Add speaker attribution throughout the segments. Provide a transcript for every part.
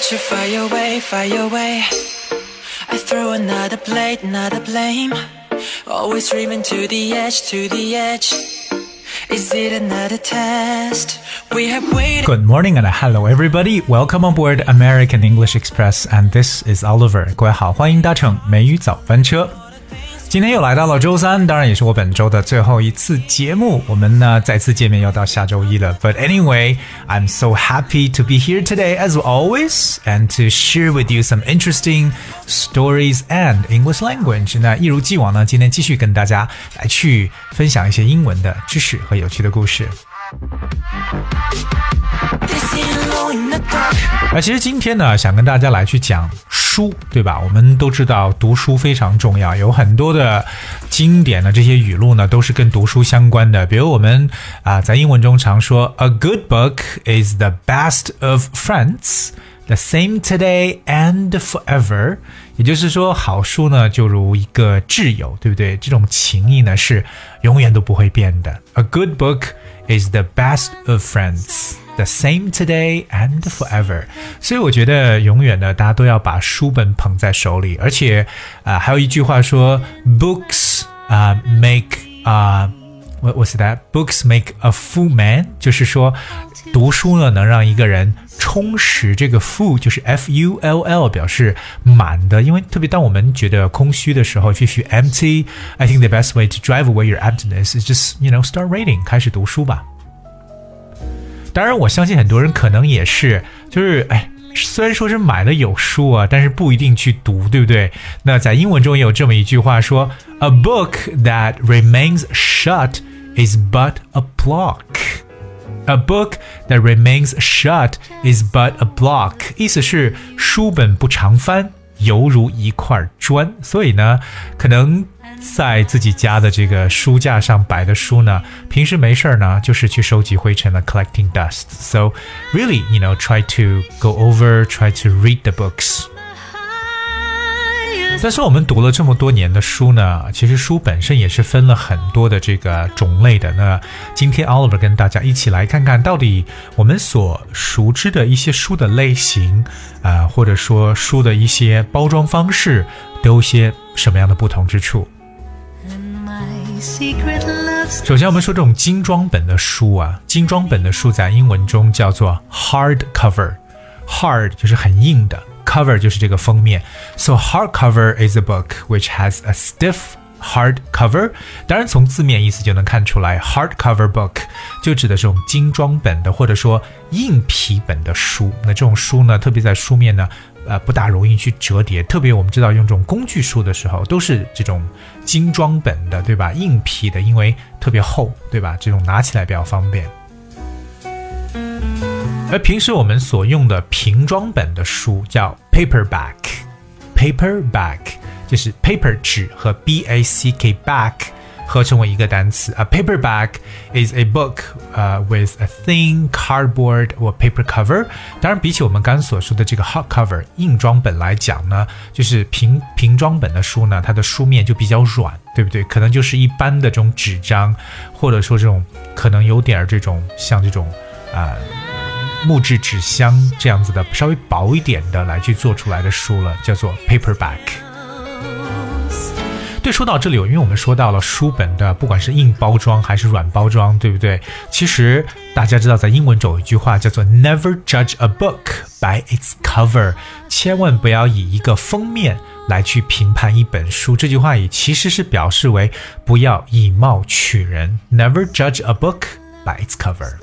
Speaker 1: let you fly away, fly away. I throw another blade, another blame. Always dreaming to the edge, to the edge. Is it another test? We have waited.
Speaker 2: Good morning and hello everybody. Welcome on board American English Express and this is Oliver. 各位好，欢迎搭乘美语早班车。 今天又来到了周三，当然也是我本周的最后一次节目。我们呢再次见面要到下周一了。But anyway, I'm so happy to be here today as always and to share with you some interesting stories and English language. 那一如既往呢，今天继续跟大家来去分享一些英文的知识和有趣的故事。而其实今天呢，想跟大家来去讲书，对吧？我们都知道读书非常重要，有很多的经典的这些语录呢，都是跟读书相关的。比如我们啊，在英文中常说，A good book is the best of friends。The same today and forever，也就是说，好书呢就如一个挚友，对不对？这种情谊呢是永远都不会变的。A good book is the best of friends。The same today and forever，所以我觉得永远呢，大家都要把书本捧在手里，而且啊、呃，还有一句话说，books 啊、uh, make 啊、uh,，what was that？Books make a full man，就是说读书呢能让一个人充实。这个 full 就是 f u l l，表示满的。因为特别当我们觉得空虚的时候，if you feel empty，I think the best way to drive away your emptiness is just you know start reading，开始读书吧。 当然，我相信很多人可能也是，就是哎，虽然说是买了有书啊，但是不一定去读，对不对？那在英文中也有这么一句话说：“A book that remains shut is but a block.” A book that remains shut is but a block，意思是书本不常翻，犹如一块砖。所以呢，可能。在自己家的这个书架上摆的书呢，平时没事儿呢，就是去收集灰尘了，collecting dust. So really, you know, try to go over, try to read the books. 但是我们读了这么多年的书呢，其实书本身也是分了很多的这个种类的。那今天 Oliver 跟大家一起来看看到底我们所熟知的一些书的类型啊、或者说书的一些包装方式，都有些什么样的不同之处。首先，我们说这种精装本的书啊，精装本的书在英文中叫做 hard cover。hard 就是很硬的，cover 就是这个封面。So hardcover is a book which has a stiff hard cover。当然，从字面意思就能看出来，hardcover book 就指的这种精装本的或者说硬皮本的书。那这种书呢，特别在书面呢。呃，不大容易去折叠，特别我们知道用这种工具书的时候，都是这种精装本的，对吧？硬皮的，因为特别厚，对吧？这种拿起来比较方便。而平时我们所用的平装本的书叫 paperback，paperback 就是 paper 纸和 b a c k back。合成为一个单词。A paperback is a book, uh, with a thin cardboard or paper cover。当然，比起我们刚所说的这个 hardcover 硬装本来讲呢，就是平平装本的书呢，它的书面就比较软，对不对？可能就是一般的这种纸张，或者说这种可能有点这种像这种、呃、木质纸箱这样子的稍微薄一点的来去做出来的书了，叫做 paperback。对，说到这里，因为我们说到了书本的，不管是硬包装还是软包装，对不对？其实大家知道，在英文中有一句话叫做 “Never judge a book by its cover”，千万不要以一个封面来去评判一本书。这句话也其实是表示为不要以貌取人，“Never judge a book by its cover”。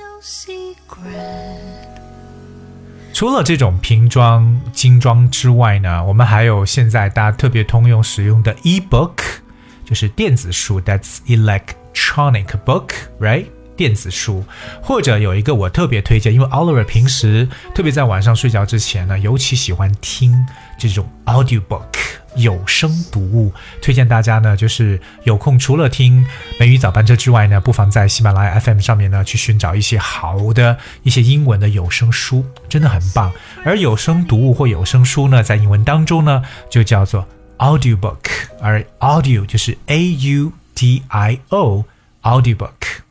Speaker 2: 除了这种瓶装、精装之外呢，我们还有现在大家特别通用使用的 e-book，就是电子书，That's electronic book，right？电子书，或者有一个我特别推荐，因为 Oliver 平时特别在晚上睡觉之前呢，尤其喜欢听这种 audiobook 有声读物，推荐大家呢，就是有空除了听美语早班车之外呢，不妨在喜马拉雅 FM 上面呢去寻找一些好的一些英文的有声书，真的很棒。而有声读物或有声书呢，在英文当中呢就叫做 audiobook，而 audio 就是 a u d i o audiobook。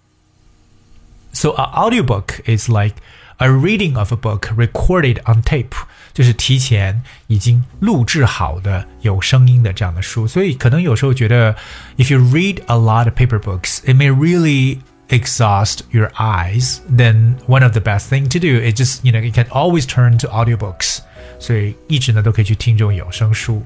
Speaker 2: So a audiobook is like a reading of a book recorded on tape，就是提前已经录制好的有声音的这样的书。所以可能有时候觉得，if you read a lot of paper books, it may really exhaust your eyes. Then one of the best thing to do is just you know you can always turn to audiobooks. 所以一直呢都可以去听这种有声书。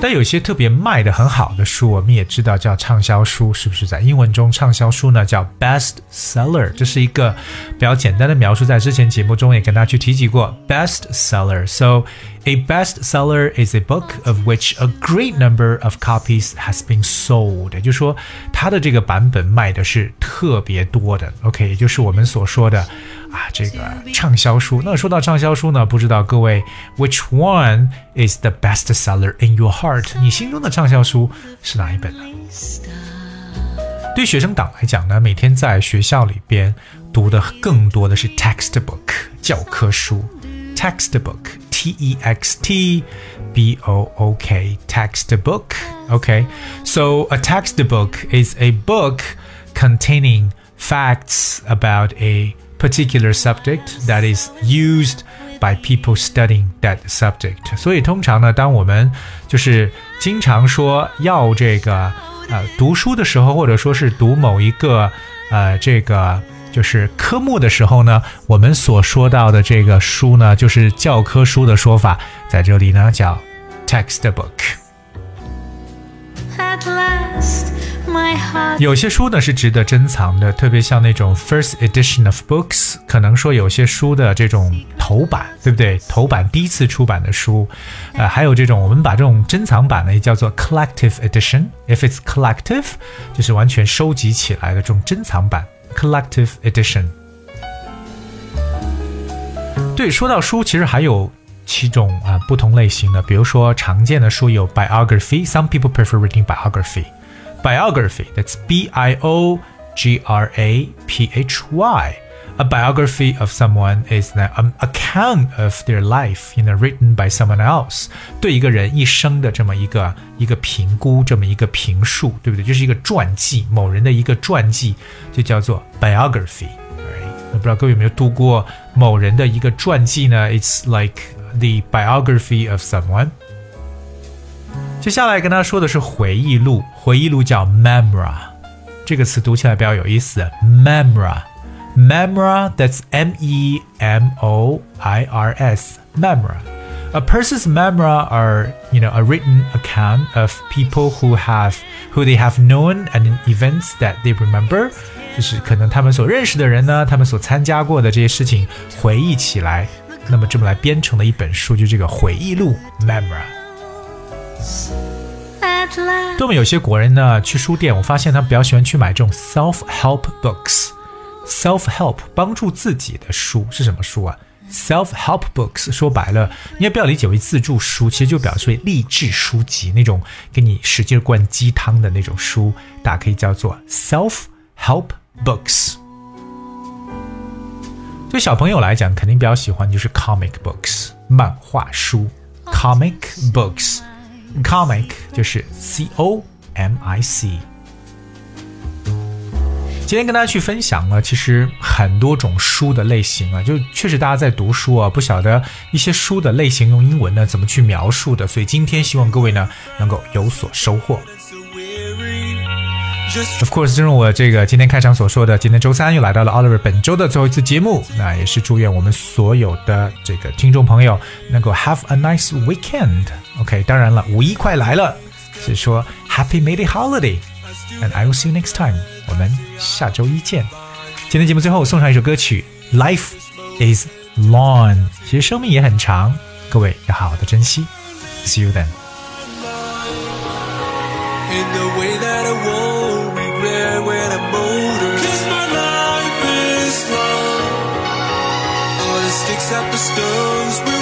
Speaker 2: 但有些特别卖的很好的书，我们也知道叫畅销书，是不是？在英文中，畅销书呢叫 best seller，这是一个比较简单的描述，在之前节目中也跟大家去提及过 best seller。So a best seller is a book of which a great number of copies has been sold，也就是说，它的这个版本卖的是特别多的。OK，也就是我们所说的。啊，这个畅销书。那说到畅销书呢，不知道各位，Which one is the best seller in your heart？ 你心中的畅销书是哪一本呢？对学生党来讲呢，每天在学校里边读的更多的是 textbook 教科书，textbook，t e x t b o o k，textbook，OK，so a textbook is a book containing facts about a particular subject that is used by people studying that subject。所以通常呢，当我们就是经常说要这个呃读书的时候，或者说是读某一个呃这个就是科目的时候呢，我们所说到的这个书呢，就是教科书的说法，在这里呢叫 textbook。有些书呢是值得珍藏的，特别像那种 first edition of books，可能说有些书的这种头版，对不对？头版第一次出版的书，呃，还有这种我们把这种珍藏版呢也叫做 collective edition。If it's collective，就是完全收集起来的这种珍藏版 collective edition。对，说到书，其实还有七种啊不同类型的，比如说常见的书有 biography，some people prefer reading biography。biography. That's B I O G R A P H Y. A biography of someone is an account of their life, you know, written by someone else. 对一个人一生的这么一个一个评估，这么一个评述，对不对？就是一个传记，某人的一个传记，就叫做 biography。那不知道各位有没有读过某人的一个传记呢？It's like the biography of someone. 接下来跟大家说的是回忆录，回忆录叫 memoir，这个词读起来比较有意思，memoir，memoir，that's M E M O I R S，memoir。A person's memoir are, you know, a written account of people who have, who they have known and events that they remember. 就是可能他们所认识的人呢，他们所参加过的这些事情回忆起来，那么这么来编成的一本书，就这个回忆录 memoir。 对我们有些国人呢，去书店，我发现他比较喜欢去买这种 self help books。self help 帮助自己的书是什么书啊？self help books 说白了，你也不要理解为自助书，其实就表示为励志书籍，那种给你使劲灌鸡汤的那种书，大家可以叫做 self help books。对小朋友来讲，肯定比较喜欢就是 comic books 漫画书，comic books。Comic 就是 C O M I C。今天跟大家去分享了，其实很多种书的类型啊，就确实大家在读书啊，不晓得一些书的类型用英文呢怎么去描述的，所以今天希望各位呢能够有所收获。Of course，正如我这个今天开场所说的，今天周三又来到了 Oliver 本周的最后一次节目，那也是祝愿我们所有的这个听众朋友能够 have a nice weekend。OK，当然了，五一快来了，所以说 Happy May Day Holiday，and I will see you next time。我们下周一见。今天节目最后送上一首歌曲，Life is long，其实生命也很长，各位要好好的珍惜。See you then。When I'm older. Cause my life is long. All the sticks the stones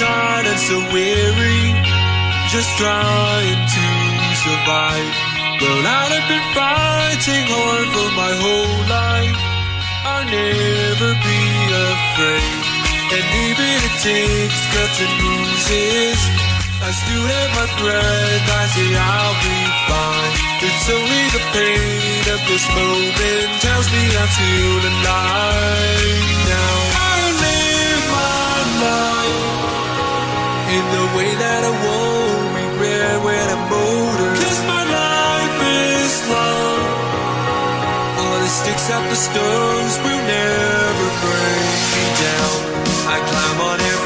Speaker 1: tired and so weary, just trying to survive. Well, I've been fighting hard for my whole life. I'll never be afraid. And even it takes cuts and bruises, I still have my breath. I say I'll be fine. It's only the pain of this moment tells me I'm still alive now. I live my life in the way that I won't regret when I'm older. Cause my life is long. All the sticks and the stones will never break me down. I climb on every